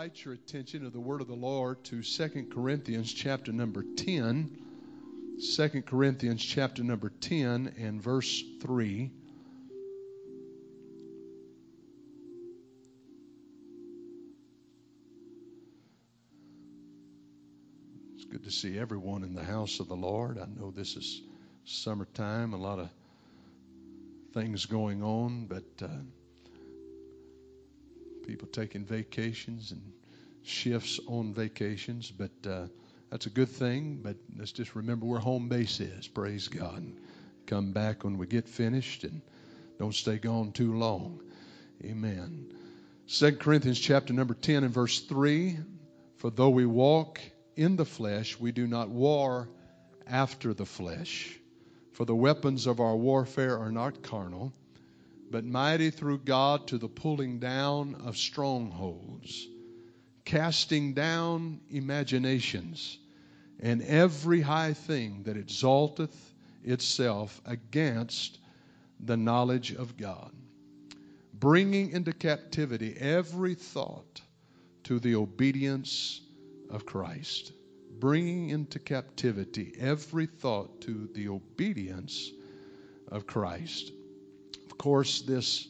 Invite your attention to the word of the Lord to 2 Corinthians chapter number 10. 2 Corinthians chapter number 10 and verse 3. It's good to see everyone in the house of the Lord. I know this is summertime, a lot of things going on, but uh, people taking vacations and shifts on vacations, but uh, that's a good thing. But let's just remember where home base is. Praise God. And come back when we get finished and don't stay gone too long. Amen. 2 Corinthians chapter number 10 and verse 3 For though we walk in the flesh, we do not war after the flesh. For the weapons of our warfare are not carnal but mighty through God to the pulling down of strongholds, casting down imaginations, and every high thing that exalteth itself against the knowledge of God, bringing into captivity every thought to the obedience of Christ. Bringing into captivity every thought to the obedience of Christ course, this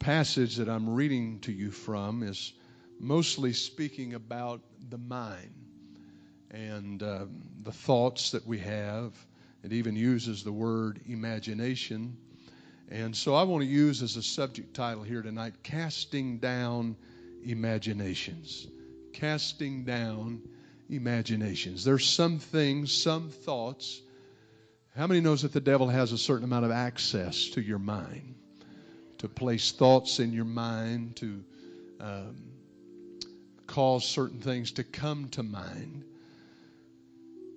passage that I'm reading to you from is mostly speaking about the mind and uh, the thoughts that we have. It even uses the word imagination. And so I want to use as a subject title here tonight Casting Down Imaginations. Casting Down Imaginations. There's some things, some thoughts how many knows that the devil has a certain amount of access to your mind, to place thoughts in your mind, to um, cause certain things to come to mind?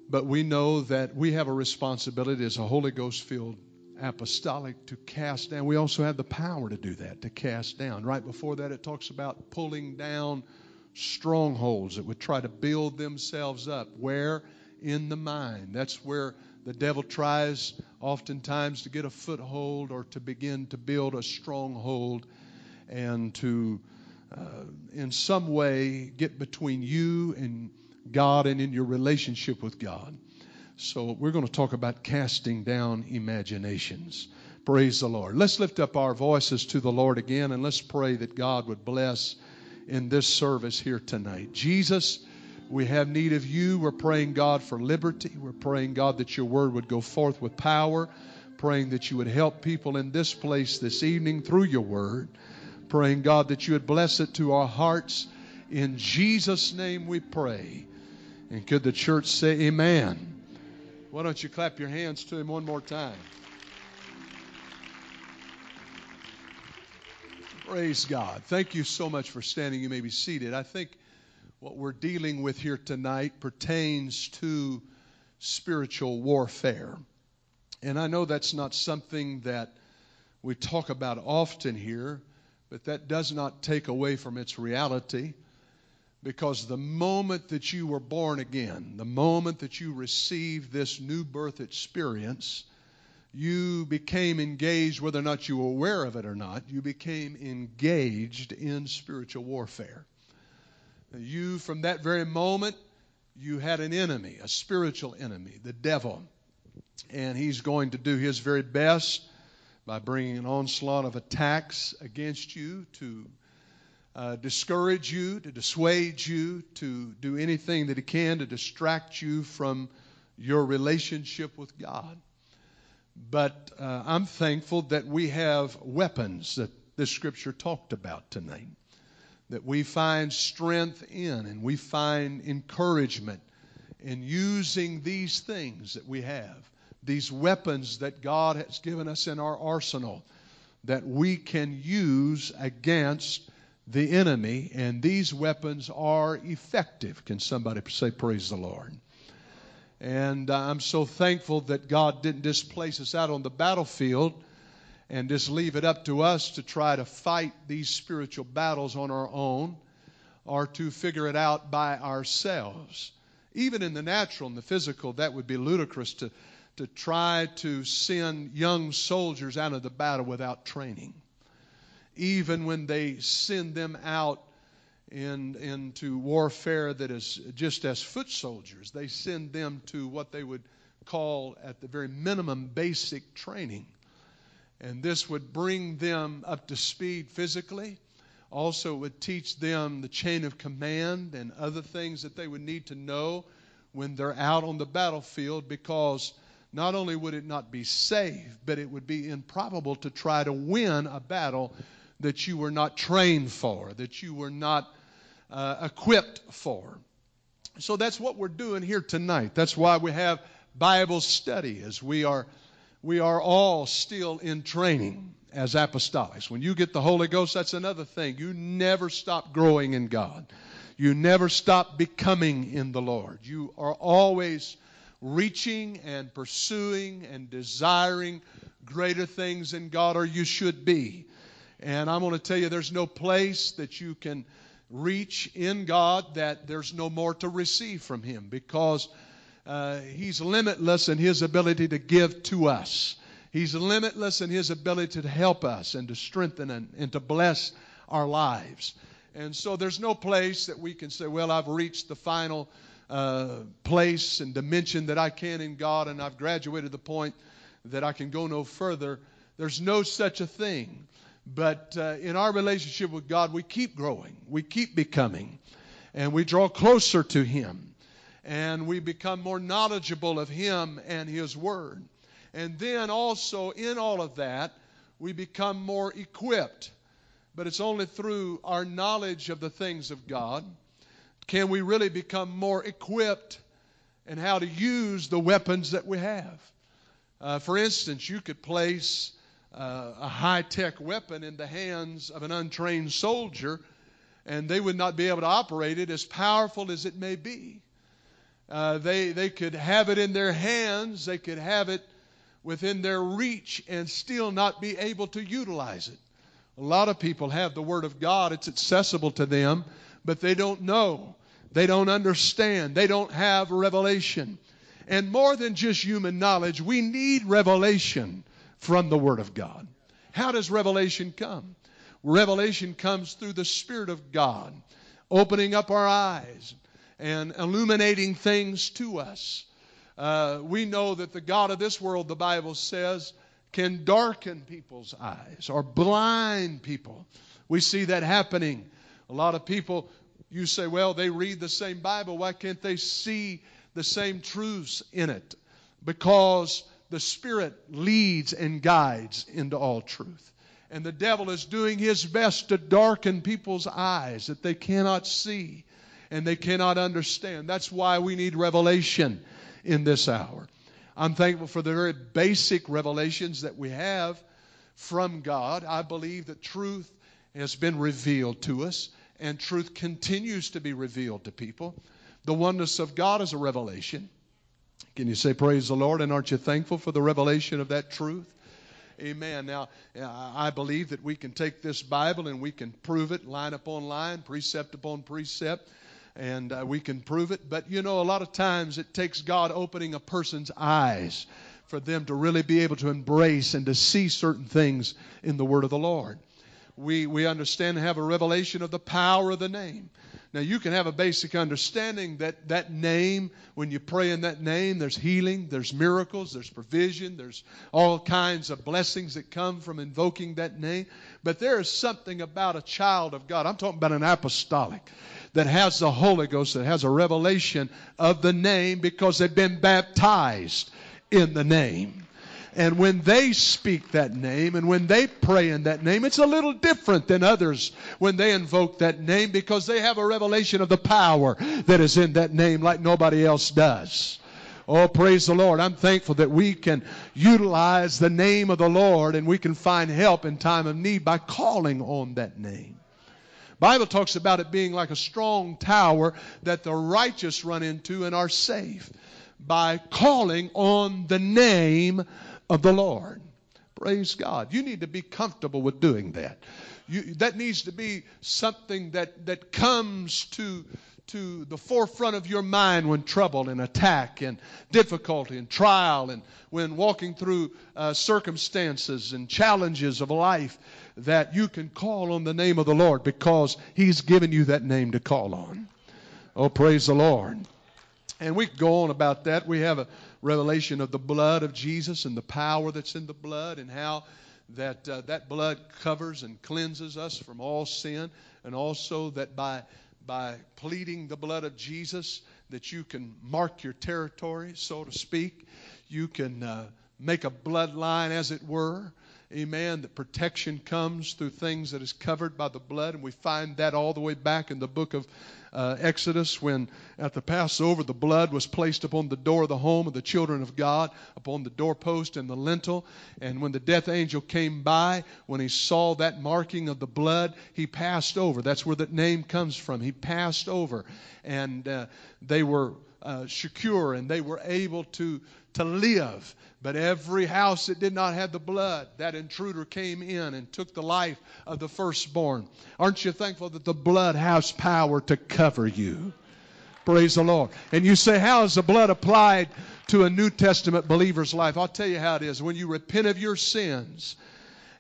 But we know that we have a responsibility as a Holy Ghost filled apostolic to cast down. We also have the power to do that, to cast down. Right before that, it talks about pulling down strongholds that would try to build themselves up. Where? In the mind. That's where the devil tries oftentimes to get a foothold or to begin to build a stronghold and to, uh, in some way, get between you and God and in your relationship with God. So, we're going to talk about casting down imaginations. Praise the Lord. Let's lift up our voices to the Lord again and let's pray that God would bless in this service here tonight. Jesus, we have need of you. We're praying, God, for liberty. We're praying, God, that your word would go forth with power. Praying that you would help people in this place this evening through your word. Praying, God, that you would bless it to our hearts. In Jesus' name we pray. And could the church say amen? Why don't you clap your hands to him one more time? Praise God. Thank you so much for standing. You may be seated. I think what we're dealing with here tonight pertains to spiritual warfare. And I know that's not something that we talk about often here, but that does not take away from its reality. Because the moment that you were born again, the moment that you received this new birth experience, you became engaged, whether or not you were aware of it or not, you became engaged in spiritual warfare. You, from that very moment, you had an enemy, a spiritual enemy, the devil. And he's going to do his very best by bringing an onslaught of attacks against you to uh, discourage you, to dissuade you, to do anything that he can to distract you from your relationship with God. But uh, I'm thankful that we have weapons that this scripture talked about tonight that we find strength in and we find encouragement in using these things that we have, these weapons that God has given us in our arsenal that we can use against the enemy, and these weapons are effective. Can somebody say, Praise the Lord? And I'm so thankful that God didn't just place us out on the battlefield and just leave it up to us to try to fight these spiritual battles on our own or to figure it out by ourselves. Even in the natural and the physical, that would be ludicrous to, to try to send young soldiers out of the battle without training. Even when they send them out in, into warfare that is just as foot soldiers, they send them to what they would call, at the very minimum, basic training. And this would bring them up to speed physically. Also, would teach them the chain of command and other things that they would need to know when they're out on the battlefield because not only would it not be safe, but it would be improbable to try to win a battle that you were not trained for, that you were not uh, equipped for. So that's what we're doing here tonight. That's why we have Bible study, as we are we are all still in training as apostolics. When you get the Holy Ghost, that's another thing. You never stop growing in God. You never stop becoming in the Lord. You are always reaching and pursuing and desiring greater things in God, or you should be. And I'm going to tell you, there's no place that you can reach in God that there's no more to receive from Him because uh, he's limitless in his ability to give to us. He's limitless in his ability to help us and to strengthen and, and to bless our lives. And so there's no place that we can say, well, I've reached the final uh, place and dimension that I can in God, and I've graduated the point that I can go no further. There's no such a thing. But uh, in our relationship with God, we keep growing, we keep becoming, and we draw closer to Him and we become more knowledgeable of Him and His Word. And then also, in all of that, we become more equipped. But it's only through our knowledge of the things of God can we really become more equipped in how to use the weapons that we have. Uh, for instance, you could place uh, a high tech weapon in the hands of an untrained soldier, and they would not be able to operate it as powerful as it may be. Uh, they, they could have it in their hands, they could have it within their reach, and still not be able to utilize it. A lot of people have the Word of God, it's accessible to them, but they don't know. They don't understand. They don't have revelation. And more than just human knowledge, we need revelation from the Word of God. How does revelation come? Revelation comes through the Spirit of God, opening up our eyes, and illuminating things to us. Uh, we know that the God of this world, the Bible says, can darken people's eyes or blind people. We see that happening. A lot of people, you say, well, they read the same Bible. Why can't they see the same truths in it? Because the Spirit leads and guides into all truth. And the devil is doing his best to darken people's eyes that they cannot see and they cannot understand. That's why we need revelation in this hour. I'm thankful for the very basic revelations that we have from God. I believe that truth has been revealed to us, and truth continues to be revealed to people. The oneness of God is a revelation. Can you say, Praise the Lord? And aren't you thankful for the revelation of that truth? Amen. Now, uh, I believe that we can take this Bible and we can prove it line upon line, precept upon precept and uh, we can prove it. But you know, a lot of times it takes God opening a person's eyes for them to really be able to embrace and to see certain things in the Word of the Lord. We, we understand and have a revelation of the power of the name. Now, you can have a basic understanding that that name, when you pray in that name, there's healing, there's miracles, there's provision, there's all kinds of blessings that come from invoking that name. But there is something about a child of God. I'm talking about an apostolic that has the Holy Ghost, that has a revelation of the name because they've been baptized in the name. And when they speak that name and when they pray in that name, it's a little different than others when they invoke that name because they have a revelation of the power that is in that name like nobody else does. Oh, praise the Lord. I'm thankful that we can utilize the name of the Lord and we can find help in time of need by calling on that name. Bible talks about it being like a strong tower that the righteous run into and are safe. by calling on the name of the Lord. Praise God. You need to be comfortable with doing that. You, that needs to be something that, that comes to, to the forefront of your mind when trouble and attack and difficulty and trial and when walking through uh, circumstances and challenges of life that you can call on the name of the Lord because He's given you that name to call on. Oh, praise the Lord. And we go on about that. We have a revelation of the blood of Jesus and the power that's in the blood and how that uh, that blood covers and cleanses us from all sin and also that by by pleading the blood of Jesus that you can mark your territory so to speak. You can uh, make a bloodline as it were. Amen. That protection comes through things that is covered by the blood and we find that all the way back in the book of uh, Exodus when at the Passover the blood was placed upon the door of the home of the children of God, upon the doorpost and the lintel. And when the death angel came by, when he saw that marking of the blood, he passed over. That's where that name comes from. He passed over. And uh, they were uh, secure and they were able to, to live. But every house that did not have the blood, that intruder came in and took the life of the firstborn. Aren't you thankful that the blood has power to cover you? Praise the Lord. And you say, How is the blood applied to a New Testament believer's life? I'll tell you how it is. When you repent of your sins,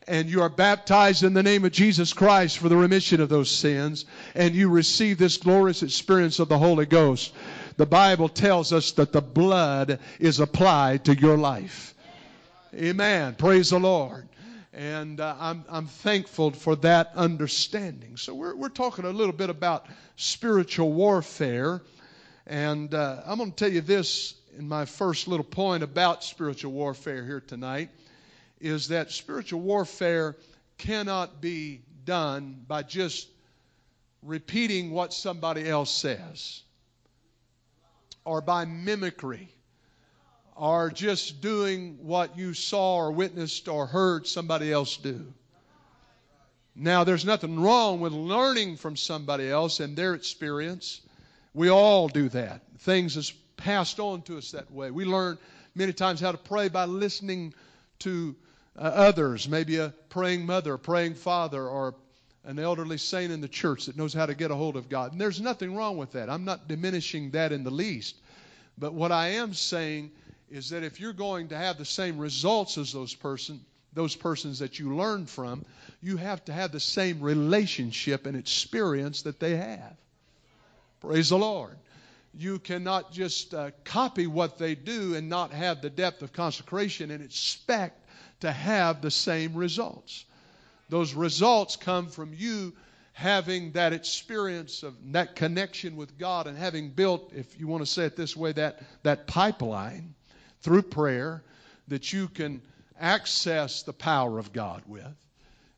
and you are baptized in the name of Jesus Christ for the remission of those sins, and you receive this glorious experience of the Holy Ghost, the Bible tells us that the blood is applied to your life. Amen. Praise the Lord. And uh, I'm, I'm thankful for that understanding. So, we're, we're talking a little bit about spiritual warfare. And uh, I'm going to tell you this in my first little point about spiritual warfare here tonight is that spiritual warfare cannot be done by just repeating what somebody else says or by mimicry or just doing what you saw or witnessed or heard somebody else do. Now, there's nothing wrong with learning from somebody else and their experience. We all do that. Things is passed on to us that way. We learn many times how to pray by listening to uh, others, maybe a praying mother, a praying father, or an elderly saint in the church that knows how to get a hold of God. And there's nothing wrong with that. I'm not diminishing that in the least. But what I am saying is that if you're going to have the same results as those person, those persons that you learn from, you have to have the same relationship and experience that they have. Praise the Lord. You cannot just uh, copy what they do and not have the depth of consecration and expect to have the same results. Those results come from you having that experience of that connection with God and having built, if you want to say it this way, that, that pipeline through prayer that you can access the power of God with.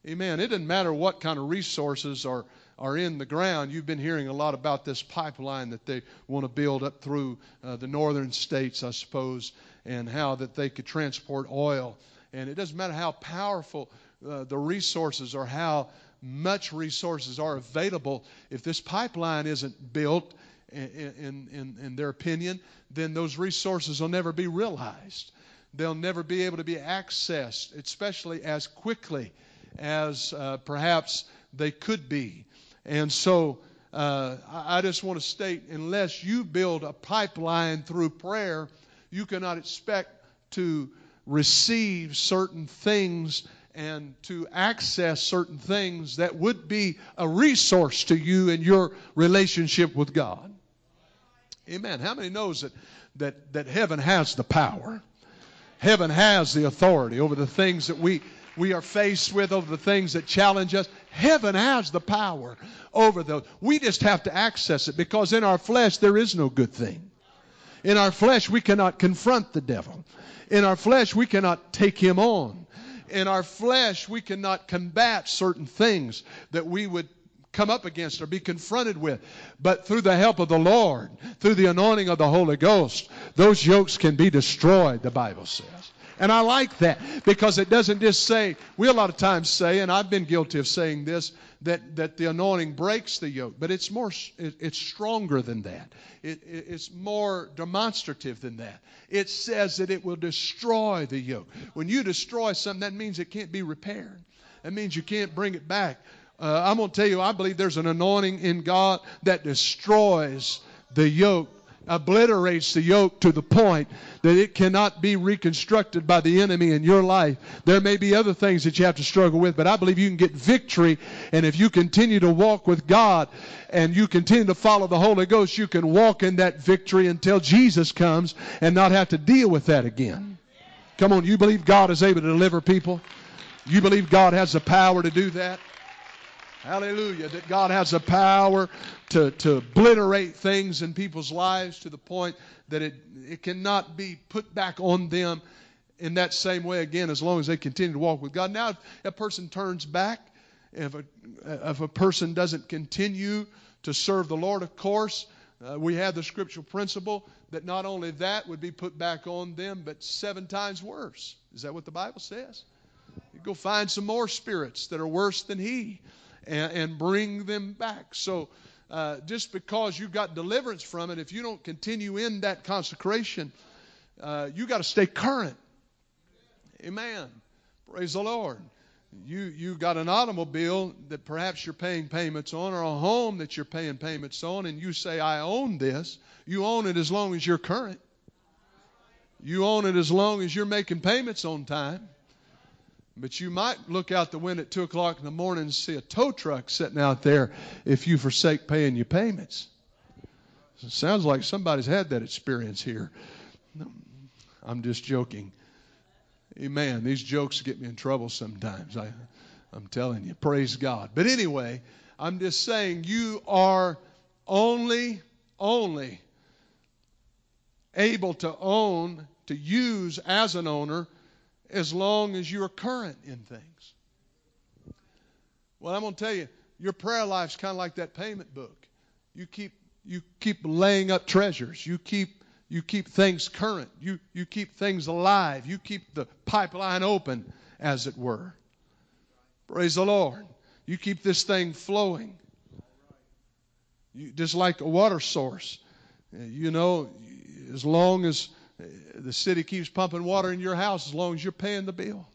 Amen. It doesn't matter what kind of resources are, are in the ground. You've been hearing a lot about this pipeline that they want to build up through uh, the northern states, I suppose, and how that they could transport oil. And it doesn't matter how powerful uh, the resources or how much resources are available. If this pipeline isn't built, in, in, in their opinion, then those resources will never be realized. They'll never be able to be accessed, especially as quickly as uh, perhaps they could be. And so uh, I just want to state unless you build a pipeline through prayer, you cannot expect to receive certain things and to access certain things that would be a resource to you in your relationship with God. Amen. How many knows that, that, that heaven has the power? Heaven has the authority over the things that we, we are faced with, over the things that challenge us. Heaven has the power over those. We just have to access it because in our flesh there is no good thing. In our flesh we cannot confront the devil. In our flesh we cannot take him on in our flesh, we cannot combat certain things that we would come up against or be confronted with. But through the help of the Lord, through the anointing of the Holy Ghost, those yokes can be destroyed, the Bible says. And I like that because it doesn't just say, we a lot of times say, and I've been guilty of saying this, that, that the anointing breaks the yoke, but it's more, it, it's stronger than that. It, it, it's more demonstrative than that. It says that it will destroy the yoke. When you destroy something, that means it can't be repaired. That means you can't bring it back. Uh, I'm going to tell you, I believe there's an anointing in God that destroys the yoke obliterates the yoke to the point that it cannot be reconstructed by the enemy in your life. There may be other things that you have to struggle with, but I believe you can get victory. And if you continue to walk with God and you continue to follow the Holy Ghost, you can walk in that victory until Jesus comes and not have to deal with that again. Come on, you believe God is able to deliver people? You believe God has the power to do that? Hallelujah. That God has the power to, to obliterate things in people's lives to the point that it, it cannot be put back on them in that same way again as long as they continue to walk with God. Now, if a person turns back, if a, if a person doesn't continue to serve the Lord, of course, uh, we have the scriptural principle that not only that would be put back on them, but seven times worse. Is that what the Bible says? You go find some more spirits that are worse than he and, and bring them back. So, uh, just because you got deliverance from it, if you don't continue in that consecration, uh, you got to stay current. Amen. Praise the Lord. You you got an automobile that perhaps you're paying payments on, or a home that you're paying payments on, and you say, "I own this." You own it as long as you're current. You own it as long as you're making payments on time. But you might look out the window at 2 o'clock in the morning and see a tow truck sitting out there if you forsake paying your payments. It sounds like somebody's had that experience here. I'm just joking. Amen. These jokes get me in trouble sometimes. I, I'm telling you. Praise God. But anyway, I'm just saying you are only, only able to own, to use as an owner as long as you're current in things. Well, I'm going to tell you, your prayer life's kind of like that payment book. You keep you keep laying up treasures. You keep you keep things current. You you keep things alive. You keep the pipeline open, as it were. Praise the Lord. You keep this thing flowing. You, just like a water source. You know, as long as the city keeps pumping water in your house as long as you're paying the bill.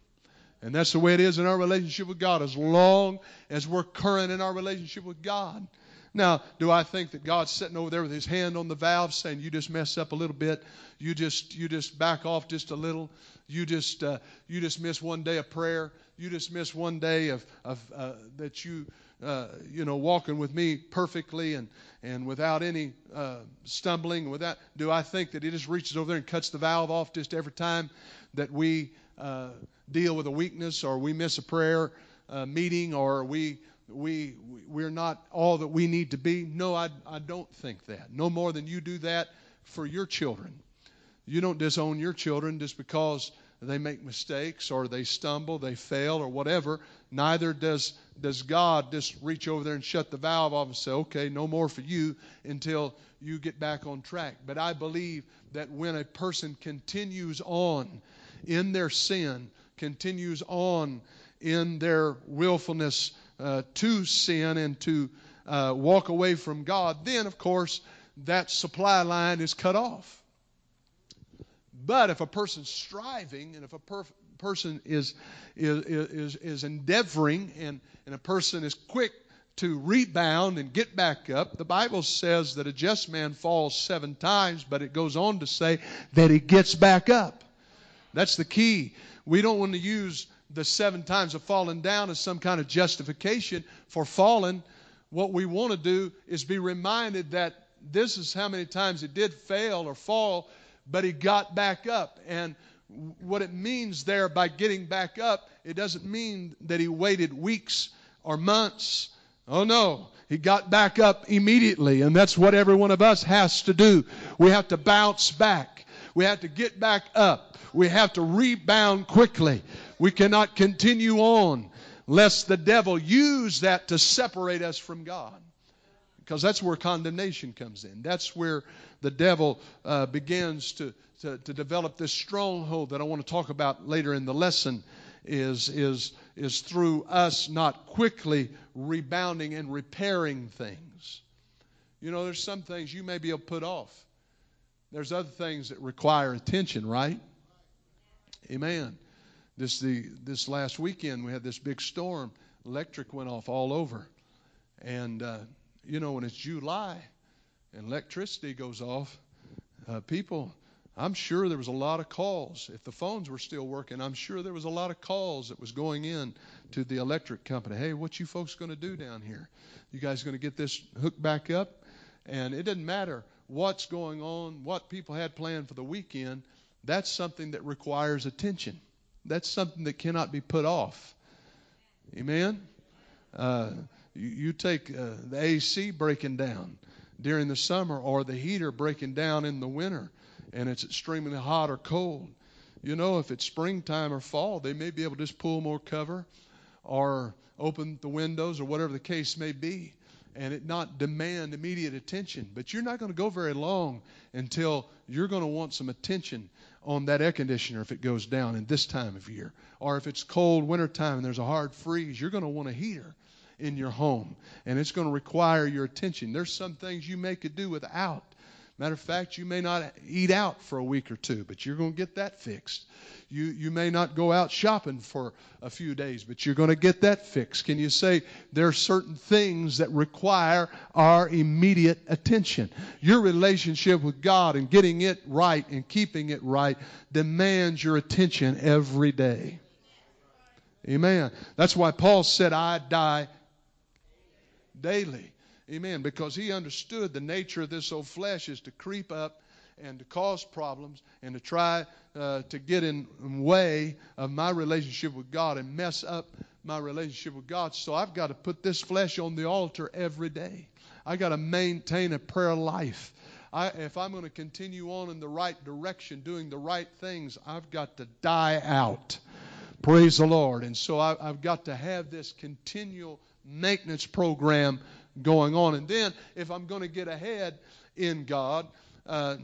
And that's the way it is in our relationship with God, as long as we're current in our relationship with God. Now, do I think that God's sitting over there with his hand on the valve saying, You just mess up a little bit, you just you just back off just a little, you just uh, you just miss one day of prayer, you just miss one day of, of uh, that you uh, you know, walking with me perfectly and, and without any uh, stumbling. Without, do I think that He just reaches over there and cuts the valve off just every time that we uh, deal with a weakness or we miss a prayer uh, meeting or we we we're not all that we need to be? No, I I don't think that. No more than you do that for your children. You don't disown your children just because they make mistakes or they stumble, they fail or whatever. Neither does does God just reach over there and shut the valve off and say, "Okay, no more for you until you get back on track." But I believe that when a person continues on in their sin, continues on in their willfulness uh, to sin and to uh, walk away from God, then of course that supply line is cut off. But if a person's striving and if a per- person is, is, is, is endeavoring and, and a person is quick to rebound and get back up, the Bible says that a just man falls seven times, but it goes on to say that he gets back up. That's the key. We don't want to use the seven times of falling down as some kind of justification for falling. What we want to do is be reminded that this is how many times it did fail or fall but he got back up. And what it means there by getting back up, it doesn't mean that he waited weeks or months. Oh no, he got back up immediately. And that's what every one of us has to do. We have to bounce back, we have to get back up, we have to rebound quickly. We cannot continue on lest the devil use that to separate us from God. Because that's where condemnation comes in. That's where the devil uh, begins to, to, to develop this stronghold that I want to talk about later in the lesson. Is is is through us not quickly rebounding and repairing things. You know, there's some things you may be able to put off. There's other things that require attention, right? Amen. This the this last weekend we had this big storm. Electric went off all over, and uh, you know when it's July and electricity goes off, uh, people. I'm sure there was a lot of calls. If the phones were still working, I'm sure there was a lot of calls that was going in to the electric company. Hey, what you folks going to do down here? You guys going to get this hooked back up? And it didn't matter what's going on, what people had planned for the weekend. That's something that requires attention. That's something that cannot be put off. Amen? Uh, you, take uh, the AC breaking down during the summer or the heater breaking down in the winter and it's extremely hot or cold. You know, if it's springtime or fall, they may be able to just pull more cover or open the windows or whatever the case may be and it not demand immediate attention. But you're not going to go very long until you're going to want some attention on that air conditioner if it goes down in this time of year. Or if it's cold wintertime and there's a hard freeze, you're going to want a heater in your home. And it's going to require your attention. There's some things you may could do without. Matter of fact, you may not eat out for a week or two, but you're going to get that fixed. You, you may not go out shopping for a few days, but you're going to get that fixed. Can you say there are certain things that require our immediate attention? Your relationship with God and getting it right and keeping it right demands your attention every day. Amen. That's why Paul said, I die daily. Amen. Because he understood the nature of this old flesh is to creep up and to cause problems and to try uh, to get in the way of my relationship with God and mess up my relationship with God. So I've got to put this flesh on the altar every day. I got to maintain a prayer life. I, if I'm going to continue on in the right direction, doing the right things, I've got to die out. Praise the Lord. And so I, I've got to have this continual maintenance program going on. And then, if I'm going to get ahead in God, uh,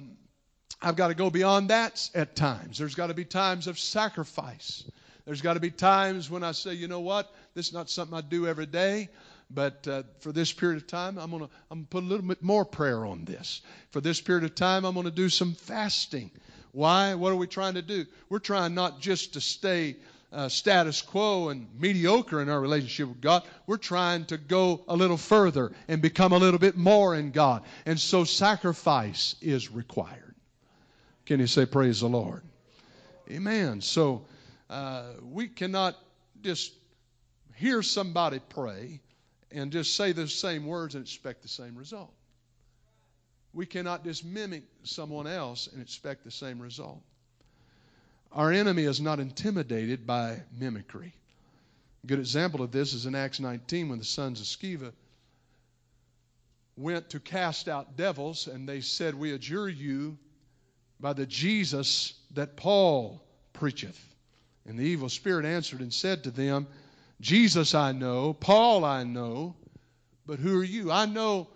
I've got to go beyond that at times. There's got to be times of sacrifice. There's got to be times when I say, you know what, this is not something I do every day, but uh, for this period of time, I'm going to I'm gonna put a little bit more prayer on this. For this period of time, I'm going to do some fasting. Why? What are we trying to do? We're trying not just to stay uh, status quo and mediocre in our relationship with God. We're trying to go a little further and become a little bit more in God. And so sacrifice is required. Can you say, Praise the Lord? Amen. So uh, we cannot just hear somebody pray and just say the same words and expect the same result. We cannot just mimic someone else and expect the same result. Our enemy is not intimidated by mimicry. A good example of this is in Acts 19 when the sons of Sceva went to cast out devils and they said, We adjure you by the Jesus that Paul preacheth. And the evil spirit answered and said to them, Jesus I know, Paul I know, but who are you? I know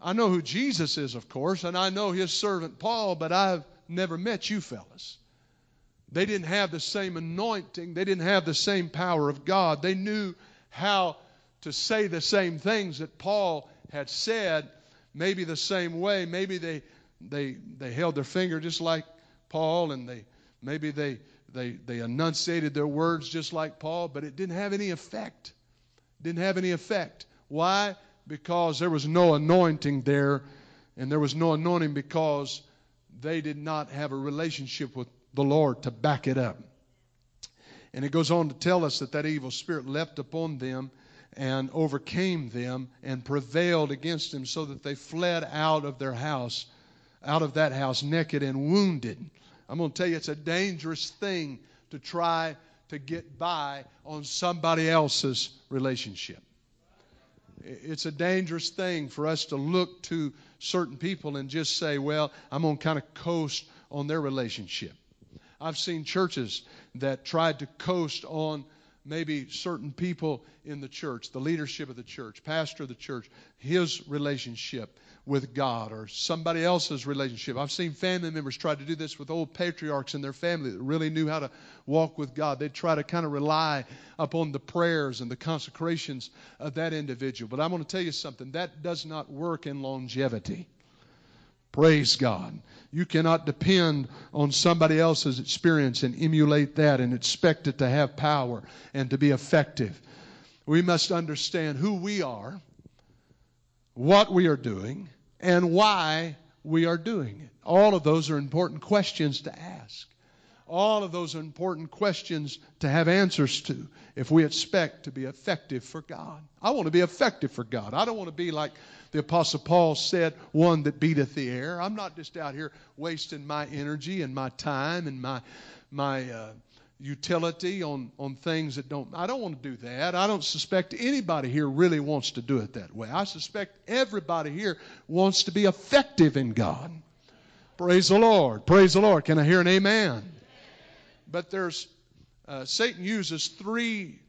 I know who Jesus is, of course, and I know his servant Paul, but I've never met you fellas. They didn't have the same anointing, they didn't have the same power of God. They knew how to say the same things that Paul had said, maybe the same way. Maybe they they they held their finger just like Paul, and they maybe they they they enunciated their words just like Paul, but it didn't have any effect. Didn't have any effect. Why? Because there was no anointing there, and there was no anointing because they did not have a relationship with the Lord to back it up. And it goes on to tell us that that evil spirit leapt upon them and overcame them and prevailed against them so that they fled out of their house out of that house naked and wounded. I'm going to tell you, it's a dangerous thing to try to get by on somebody else's relationship. It's a dangerous thing for us to look to certain people and just say, well, I'm going to kind of coast on their relationship. I've seen churches that tried to coast on maybe certain people in the church, the leadership of the church, pastor of the church, his relationship with God or somebody else's relationship. I've seen family members try to do this with old patriarchs in their family that really knew how to walk with God. They'd try to kind of rely upon the prayers and the consecrations of that individual. But I'm going to tell you something that does not work in longevity. Praise God. You cannot depend on somebody else's experience and emulate that and expect it to have power and to be effective. We must understand who we are, what we are doing, and why we are doing it. All of those are important questions to ask. All of those important questions to have answers to if we expect to be effective for God. I want to be effective for God. I don't want to be like the Apostle Paul said, one that beateth the air. I'm not just out here wasting my energy and my time and my, my uh, utility on, on things that don't. I don't want to do that. I don't suspect anybody here really wants to do it that way. I suspect everybody here wants to be effective in God. Praise the Lord. Praise the Lord. Can I hear an amen? But there's uh, Satan uses three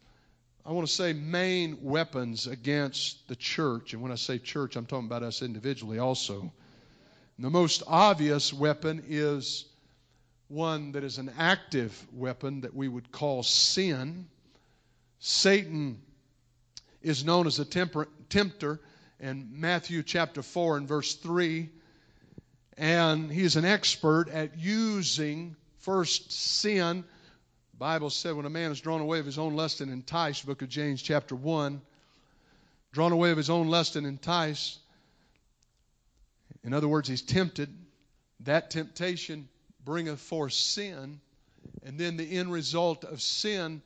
I want to say, main weapons against the church. And when I say church, I'm talking about us individually also. And the most obvious weapon is one that is an active weapon that we would call sin. Satan is known as a temper, tempter in Matthew chapter 4 and verse 3. And he's an expert at using first sin The Bible said when a man is drawn away of his own lust and enticed, book of James chapter 1, drawn away of his own lust and enticed, in other words, he's tempted. That temptation bringeth forth sin. And then the end result of sin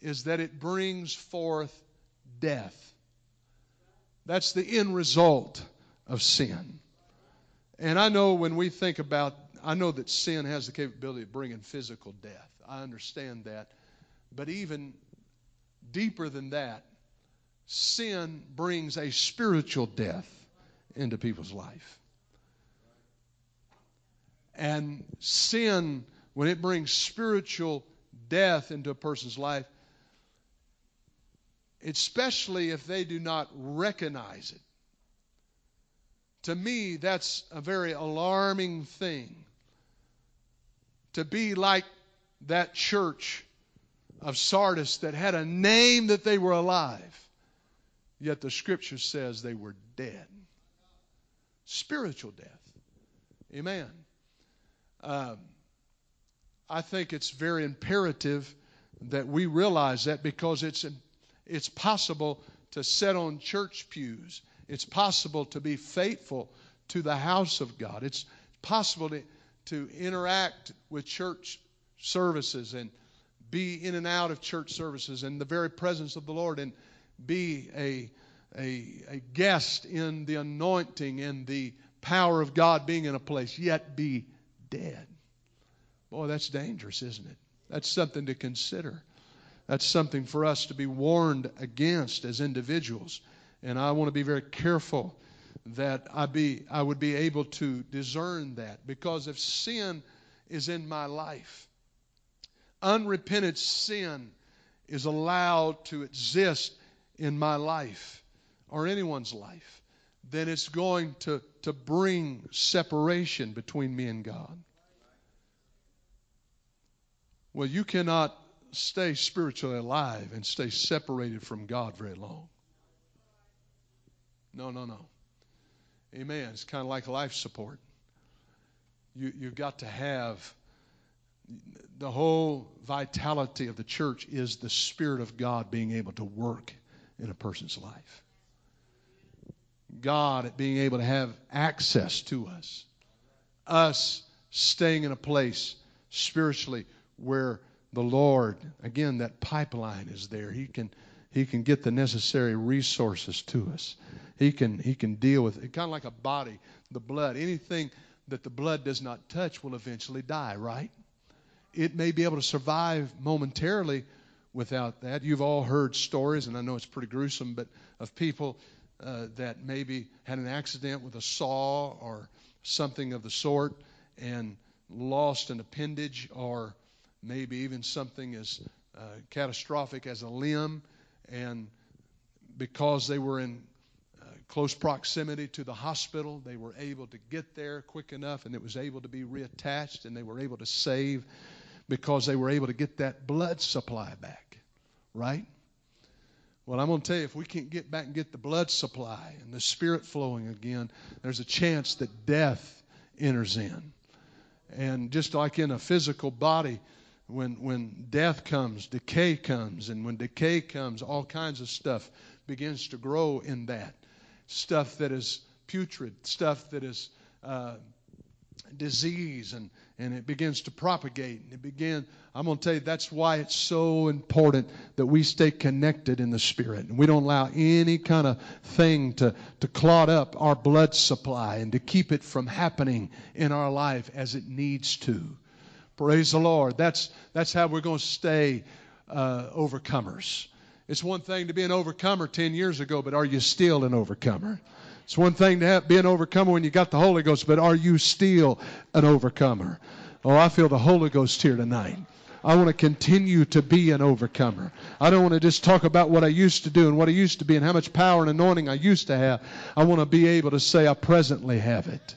is that it brings forth death. That's the end result of sin. And I know when we think about, I know that sin has the capability of bringing physical death. I understand that. But even deeper than that, sin brings a spiritual death into people's life. And sin, when it brings spiritual death into a person's life, especially if they do not recognize it, to me, that's a very alarming thing. To be like that church of Sardis that had a name that they were alive, yet the scripture says they were dead. Spiritual death. Amen. Um, I think it's very imperative that we realize that because it's, it's possible to sit on church pews. It's possible to be faithful to the house of God. It's possible to, to interact with church services and be in and out of church services and the very presence of the Lord and be a, a, a guest in the anointing and the power of God being in a place, yet be dead. Boy, that's dangerous, isn't it? That's something to consider. That's something for us to be warned against as individuals. And I want to be very careful that I be I would be able to discern that because if sin is in my life, unrepented sin is allowed to exist in my life or anyone's life, then it's going to, to bring separation between me and God. Well, you cannot stay spiritually alive and stay separated from God very long. No, no, no. Amen. It's kind of like life support. You, you've got to have the whole vitality of the church is the Spirit of God being able to work in a person's life. God being able to have access to us. Us staying in a place spiritually where the Lord, again, that pipeline is there. He can, he can get the necessary resources to us. He can, he can deal with it. Kind of like a body, the blood. Anything that the blood does not touch will eventually die, right? it may be able to survive momentarily without that. You've all heard stories, and I know it's pretty gruesome, but of people uh, that maybe had an accident with a saw or something of the sort and lost an appendage, or maybe even something as uh, catastrophic as a limb, and because they were in uh, close proximity to the hospital, they were able to get there quick enough, and it was able to be reattached, and they were able to save because they were able to get that blood supply back, right? Well, I'm going to tell you, if we can't get back and get the blood supply and the spirit flowing again, there's a chance that death enters in. And just like in a physical body, when, when death comes, decay comes. And when decay comes, all kinds of stuff begins to grow in that. Stuff that is putrid, stuff that is uh, disease, and, and it begins to propagate. And it begin. I'm going to tell you that's why it's so important that we stay connected in the Spirit and we don't allow any kind of thing to to clog up our blood supply and to keep it from happening in our life as it needs to. Praise the Lord. That's that's how we're going to stay uh, overcomers. It's one thing to be an overcomer 10 years ago, but are you still an overcomer? It's one thing to have, be an overcomer when you got the Holy Ghost, but are you still an overcomer? Oh, I feel the Holy Ghost here tonight. I want to continue to be an overcomer. I don't want to just talk about what I used to do and what I used to be and how much power and anointing I used to have. I want to be able to say I presently have it.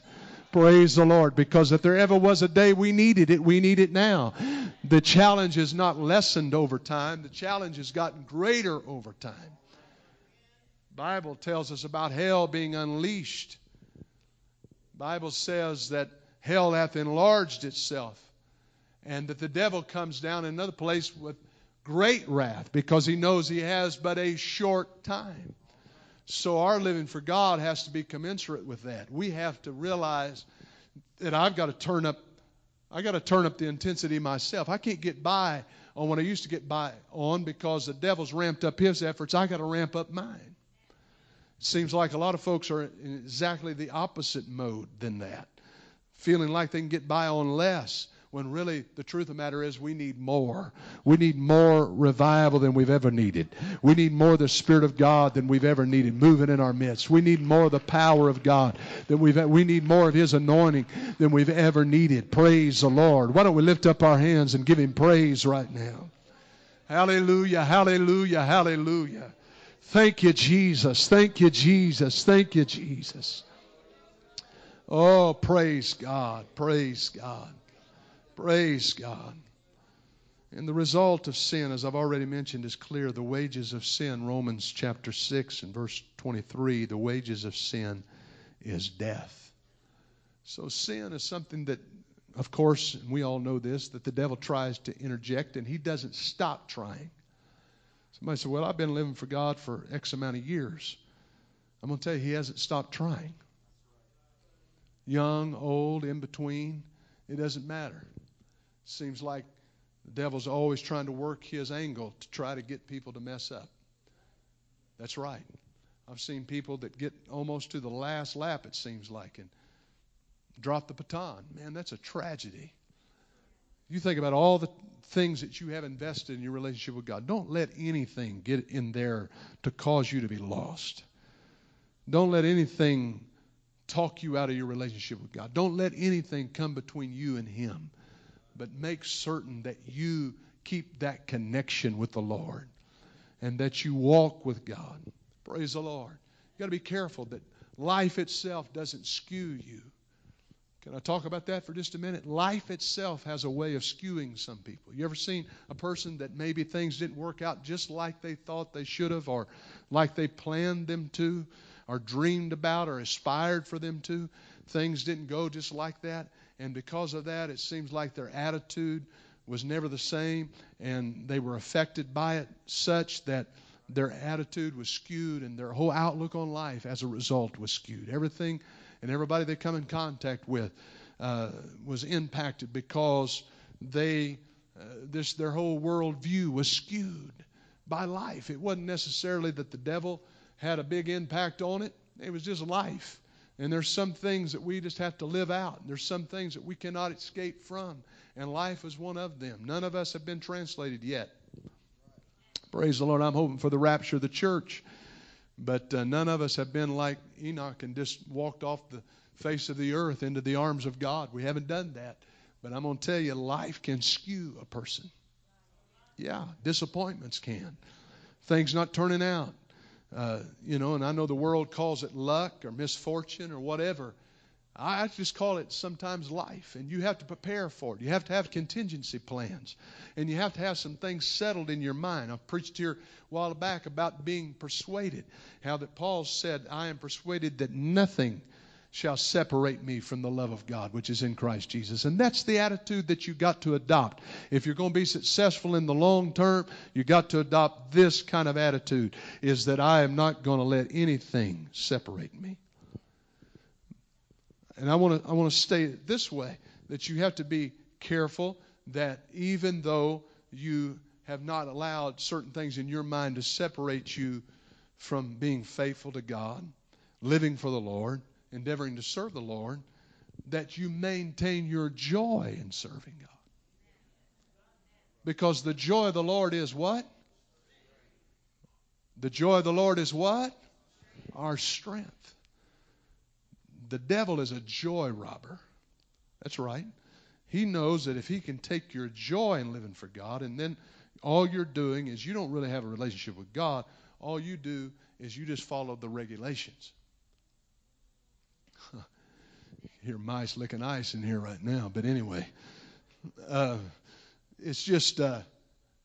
Praise the Lord. Because if there ever was a day we needed it, we need it now. The challenge is not lessened over time, the challenge has gotten greater over time. Bible tells us about hell being unleashed. Bible says that hell hath enlarged itself and that the devil comes down in another place with great wrath because he knows he has but a short time. So our living for God has to be commensurate with that. We have to realize that I've got to turn up I got to turn up the intensity myself. I can't get by on what I used to get by on because the devil's ramped up his efforts. I got to ramp up mine. Seems like a lot of folks are in exactly the opposite mode than that, feeling like they can get by on less when really the truth of the matter is we need more. We need more revival than we've ever needed. We need more of the Spirit of God than we've ever needed moving in our midst. We need more of the power of God than we've we need more of His anointing than we've ever needed. Praise the Lord. Why don't we lift up our hands and give Him praise right now? Hallelujah, hallelujah, hallelujah. Thank you, Jesus. Thank you, Jesus. Thank you, Jesus. Oh, praise God. Praise God. Praise God. And the result of sin, as I've already mentioned, is clear. The wages of sin, Romans chapter 6 and verse 23, the wages of sin is death. So sin is something that, of course, and we all know this, that the devil tries to interject, and he doesn't stop trying. Somebody said, Well, I've been living for God for X amount of years. I'm going to tell you, he hasn't stopped trying. Young, old, in between, it doesn't matter. Seems like the devil's always trying to work his angle to try to get people to mess up. That's right. I've seen people that get almost to the last lap, it seems like, and drop the baton. Man, that's a tragedy. You think about all the things that you have invested in your relationship with God. Don't let anything get in there to cause you to be lost. Don't let anything talk you out of your relationship with God. Don't let anything come between you and Him. But make certain that you keep that connection with the Lord and that you walk with God. Praise the Lord. You got to be careful that life itself doesn't skew you. Can I talk about that for just a minute? Life itself has a way of skewing some people. You ever seen a person that maybe things didn't work out just like they thought they should have, or like they planned them to, or dreamed about, or aspired for them to? Things didn't go just like that. And because of that, it seems like their attitude was never the same, and they were affected by it such that their attitude was skewed, and their whole outlook on life as a result was skewed. Everything and everybody they come in contact with uh, was impacted because they uh, this their whole worldview was skewed by life. It wasn't necessarily that the devil had a big impact on it. It was just life. And there's some things that we just have to live out. There's some things that we cannot escape from. And life is one of them. None of us have been translated yet. Praise the Lord. I'm hoping for the rapture of the church. But uh, none of us have been like Enoch and just walked off the face of the earth into the arms of God. We haven't done that. But I'm going to tell you, life can skew a person. Yeah, disappointments can. Things not turning out. Uh, you know, and I know the world calls it luck or misfortune or whatever. I just call it sometimes life, and you have to prepare for it. You have to have contingency plans, and you have to have some things settled in your mind. I preached here a while back about being persuaded, how that Paul said, I am persuaded that nothing shall separate me from the love of God, which is in Christ Jesus. And that's the attitude that you got to adopt. If you're going to be successful in the long term, you got to adopt this kind of attitude is that I am not going to let anything separate me. And I want to I want to state it this way that you have to be careful that even though you have not allowed certain things in your mind to separate you from being faithful to God, living for the Lord, endeavoring to serve the Lord, that you maintain your joy in serving God. Because the joy of the Lord is what? The joy of the Lord is what? Our strength. The devil is a joy robber. That's right. He knows that if he can take your joy in living for God, and then all you're doing is you don't really have a relationship with God, all you do is you just follow the regulations. Hear mice licking ice in here right now, but anyway, uh, it's just, uh,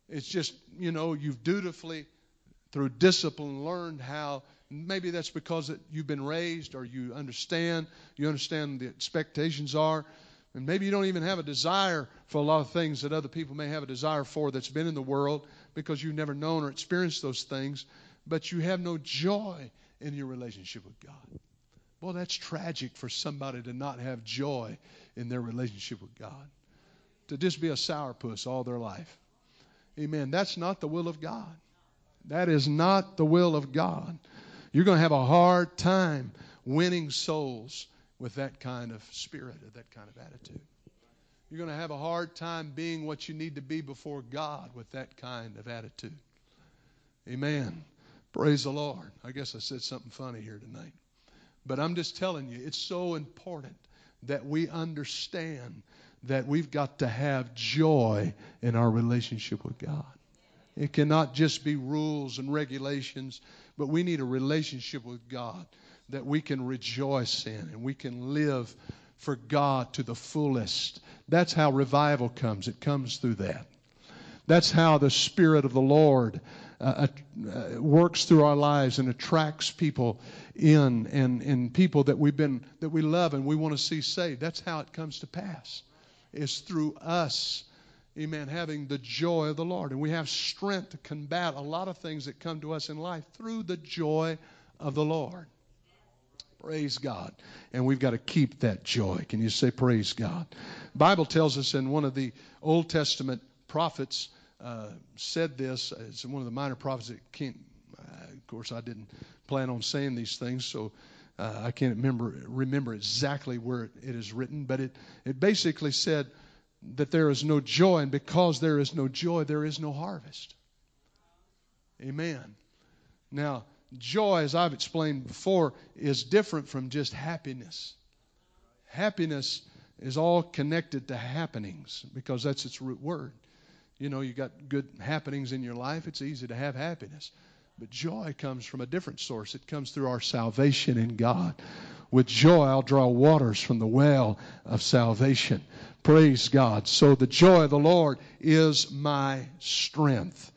it's just, you know, you've dutifully, through discipline, learned how Maybe that's because you've been raised or you understand, you understand the expectations are. And maybe you don't even have a desire for a lot of things that other people may have a desire for that's been in the world because you've never known or experienced those things, but you have no joy in your relationship with God. Well, that's tragic for somebody to not have joy in their relationship with God, to just be a sourpuss all their life. Amen. That's not the will of God. That is not the will of God. You're going to have a hard time winning souls with that kind of spirit or that kind of attitude. You're going to have a hard time being what you need to be before God with that kind of attitude. Amen. Praise the Lord. I guess I said something funny here tonight. But I'm just telling you, it's so important that we understand that we've got to have joy in our relationship with God. It cannot just be rules and regulations but we need a relationship with God that we can rejoice in and we can live for God to the fullest. That's how revival comes. It comes through that. That's how the Spirit of the Lord uh, uh, works through our lives and attracts people in and, and people that we've been that we love and we want to see saved. That's how it comes to pass. It's through us amen, having the joy of the Lord. And we have strength to combat a lot of things that come to us in life through the joy of the Lord. Praise God. And we've got to keep that joy. Can you say praise God? Bible tells us in one of the Old Testament prophets uh, said this. It's one of the minor prophets that can't, uh, of course, I didn't plan on saying these things, so uh, I can't remember remember exactly where it, it is written, but it, it basically said, that there is no joy, and because there is no joy, there is no harvest. Amen. Now, joy, as I've explained before, is different from just happiness. Happiness is all connected to happenings because that's its root word. You know, you got good happenings in your life, it's easy to have happiness. But joy comes from a different source. It comes through our salvation in God. With joy, I'll draw waters from the well of salvation. Praise God. So the joy of the Lord is my strength.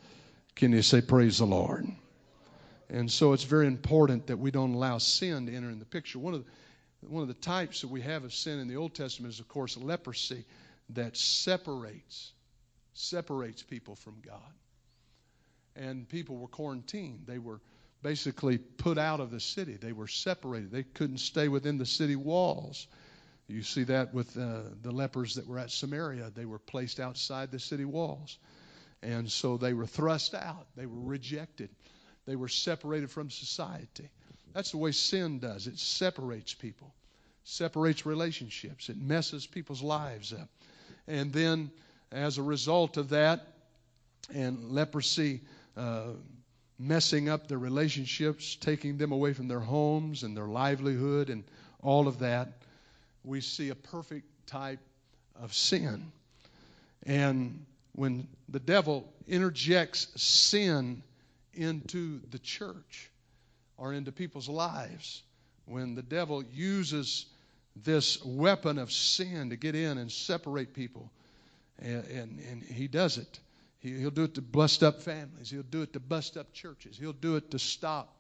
Can you say, Praise the Lord? And so it's very important that we don't allow sin to enter in the picture. One of the, one of the types that we have of sin in the Old Testament is, of course, leprosy that separates separates people from God. And people were quarantined. They were basically put out of the city. They were separated. They couldn't stay within the city walls. You see that with uh, the lepers that were at Samaria. They were placed outside the city walls. And so they were thrust out. They were rejected. They were separated from society. That's the way sin does it separates people, separates relationships, it messes people's lives up. And then, as a result of that, and leprosy uh, messing up their relationships, taking them away from their homes and their livelihood and all of that, we see a perfect type of sin. And when the devil interjects sin into the church or into people's lives, when the devil uses this weapon of sin to get in and separate people, and, and, he does it. He, he'll do it to bust up families. He'll do it to bust up churches. He'll do it to stop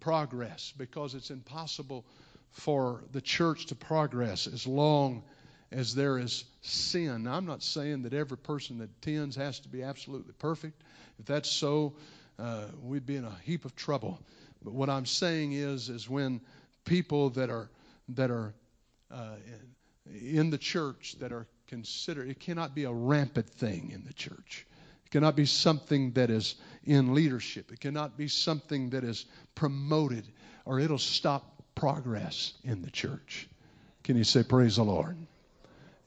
progress because it's impossible for the church to progress as long as there is sin. Now, I'm not saying that every person that attends has to be absolutely perfect. If that's so, uh, we'd be in a heap of trouble. But what I'm saying is, is when people that are that are uh, in the church that are considered, it cannot be a rampant thing in the church. It cannot be something that is in leadership. It cannot be something that is promoted, or it'll stop progress in the church. Can you say, Praise the Lord?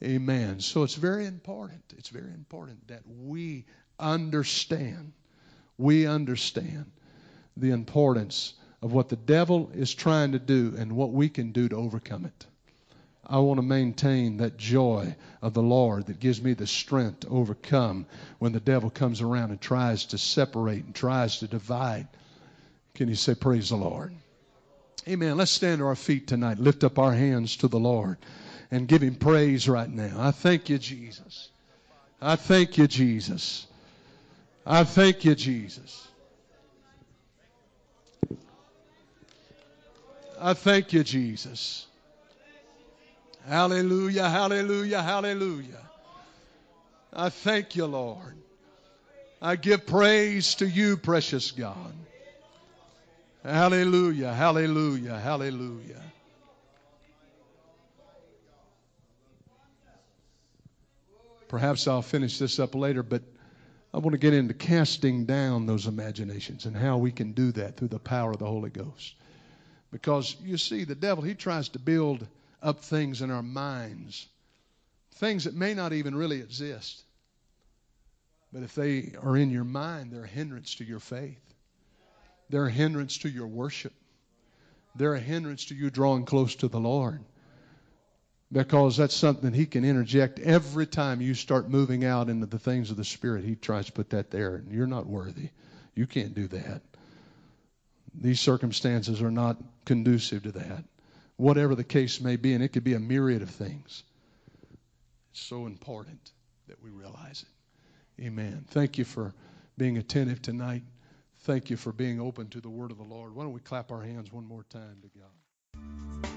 Amen. So it's very important. It's very important that we understand, we understand the importance of what the devil is trying to do and what we can do to overcome it. I want to maintain that joy of the Lord that gives me the strength to overcome when the devil comes around and tries to separate and tries to divide. Can you say, Praise the Lord? Amen. Let's stand to our feet tonight. Lift up our hands to the Lord and give him praise right now. I thank you, Jesus. I thank you, Jesus. I thank you, Jesus. I thank you, Jesus. Hallelujah, hallelujah, hallelujah. I thank you, Lord. I give praise to you, precious God. Hallelujah, hallelujah, hallelujah. Perhaps I'll finish this up later, but I want to get into casting down those imaginations and how we can do that through the power of the Holy Ghost. Because you see, the devil, he tries to build up things in our minds, things that may not even really exist. But if they are in your mind, they're a hindrance to your faith, they're a hindrance to your worship, they're a hindrance to you drawing close to the Lord because that's something he can interject every time you start moving out into the things of the Spirit. He tries to put that there, and you're not worthy. You can't do that. These circumstances are not conducive to that. Whatever the case may be, and it could be a myriad of things. It's so important that we realize it. Amen. Thank you for being attentive tonight. Thank you for being open to the word of the Lord. Why don't we clap our hands one more time to God?